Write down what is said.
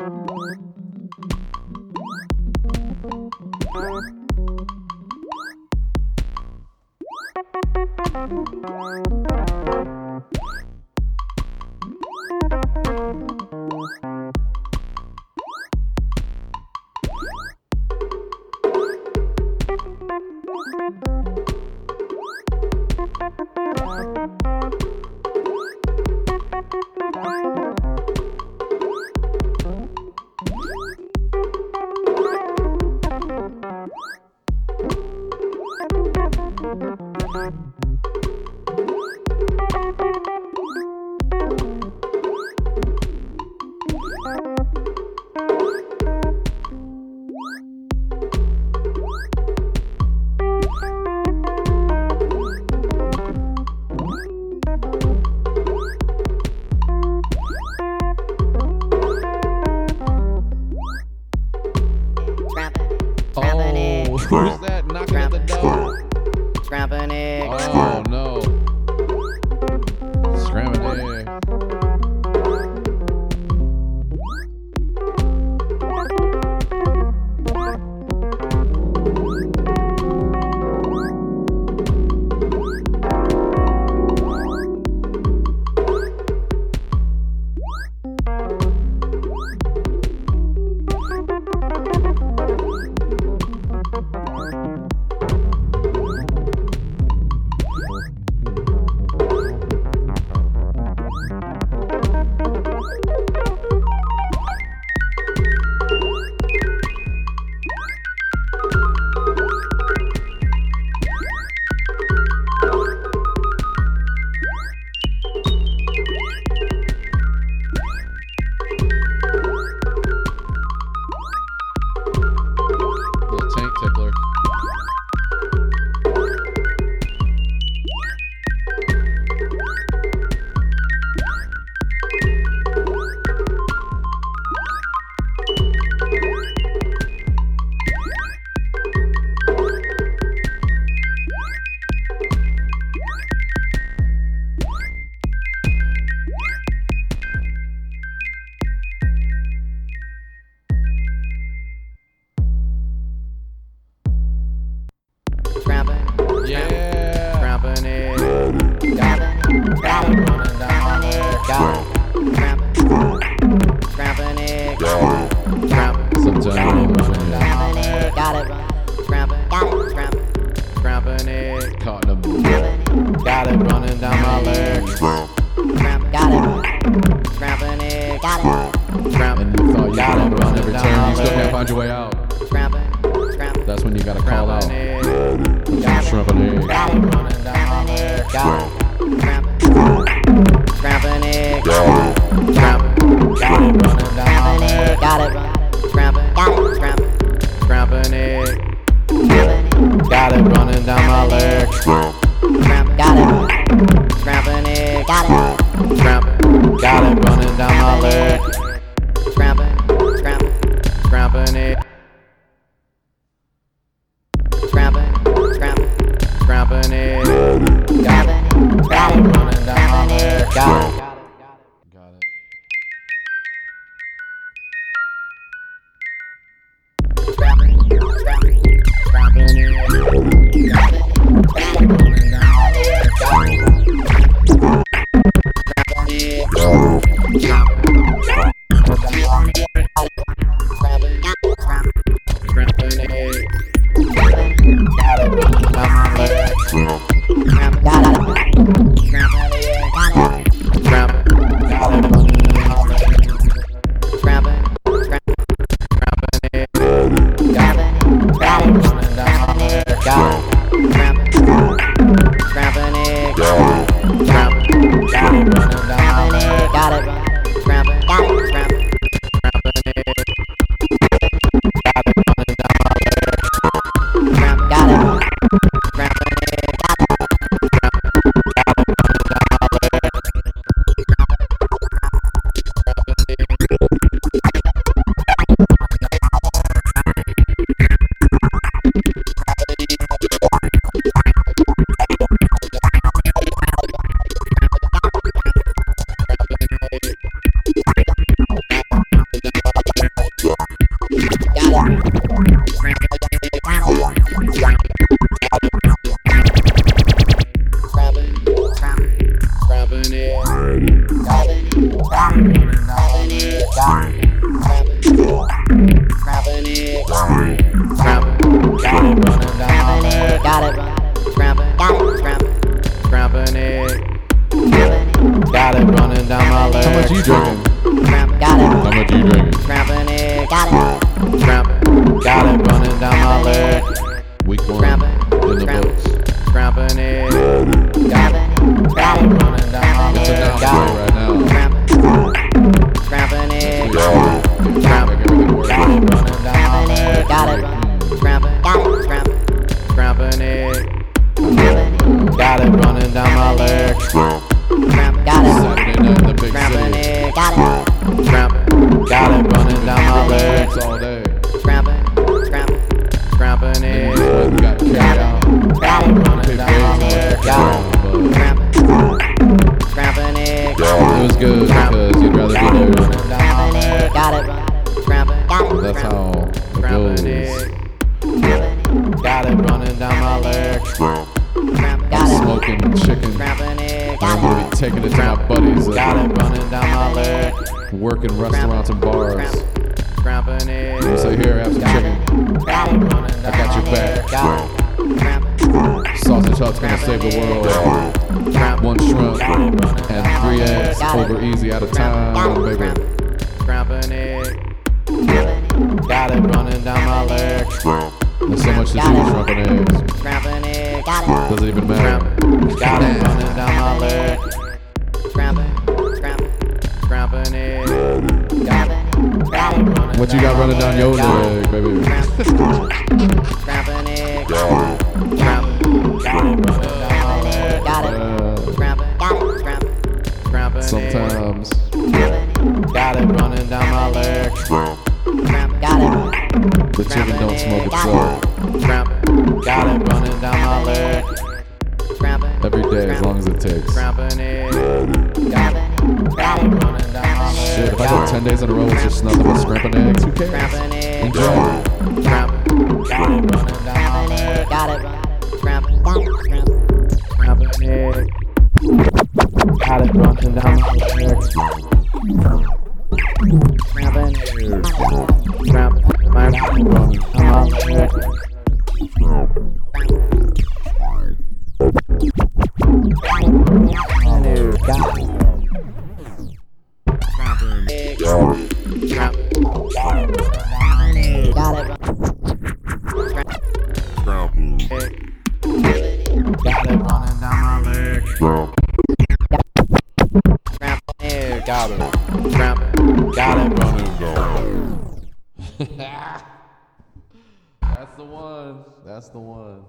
Thank you. Who's that? got it. Scrambling. It's all you got it. Every time you still can't find your way out. Scrambling. Scrambling. That's when you gotta call out. Scrambling. Got it. Scrambling it. Got it. Scrambling. Got it. Got it. Scrambling. Got it. Scrambling it. Got it running down my legs. Got it. Scrambling it. Got it. How much you drinking? Scrapping. Got How it. much you drinking? It. Got it. Scrapping. Got it running down my leg. Week one Scrapping. in the books. Scrapping it. Got it. Got right it. Got it running down my leg. Got it. Got it. It. Got it running down my leg. Scrapping. Got it. The big city. it. Got it. Got it running down my leg. Drinks all day. It. Got carried out. Got it. Running down my way too leg. much Got it. it, Scrapping. Scrapping it. It was good because you'd rather be there. running down my. Got it. Scrapping. Got it. That's how it goes. Got it running down my leg. Scrapping. Got it. Smoking chicken. Taking it to my buddies Got it running down my leg. Working restaurants and bars. Scrapping it. Say, here, have some chicken. Got it. I got your back. Sausage Hut's gonna save the world. One shrimp and three eggs over easy at a time, baby. Scrapping it. Got it running down my leg. There's so much to do with shrimp and eggs. Scrapping it. Got it. Doesn't even matter. Got it running down my leg. What you got running down your leg, baby? Scrapping it. Got it running down my leg. Got it. Got it. Scrapping. Scrapping it. sometimes. Got it running down my leg. Got it. The chicken don't smoke itself Got it running down my leg. Every day as long as it takes. Scrapping it. Got it. Shit, if I go 10 days in a row it's just nothing but scrapping eggs, who cares? It. Enjoy. Got it. Got it. Got it. It. It running down my leg. Scrapping. Scrapping. My running down my leg. Got Got it running down my leg. Got it. Got it. That's the one. That's the one.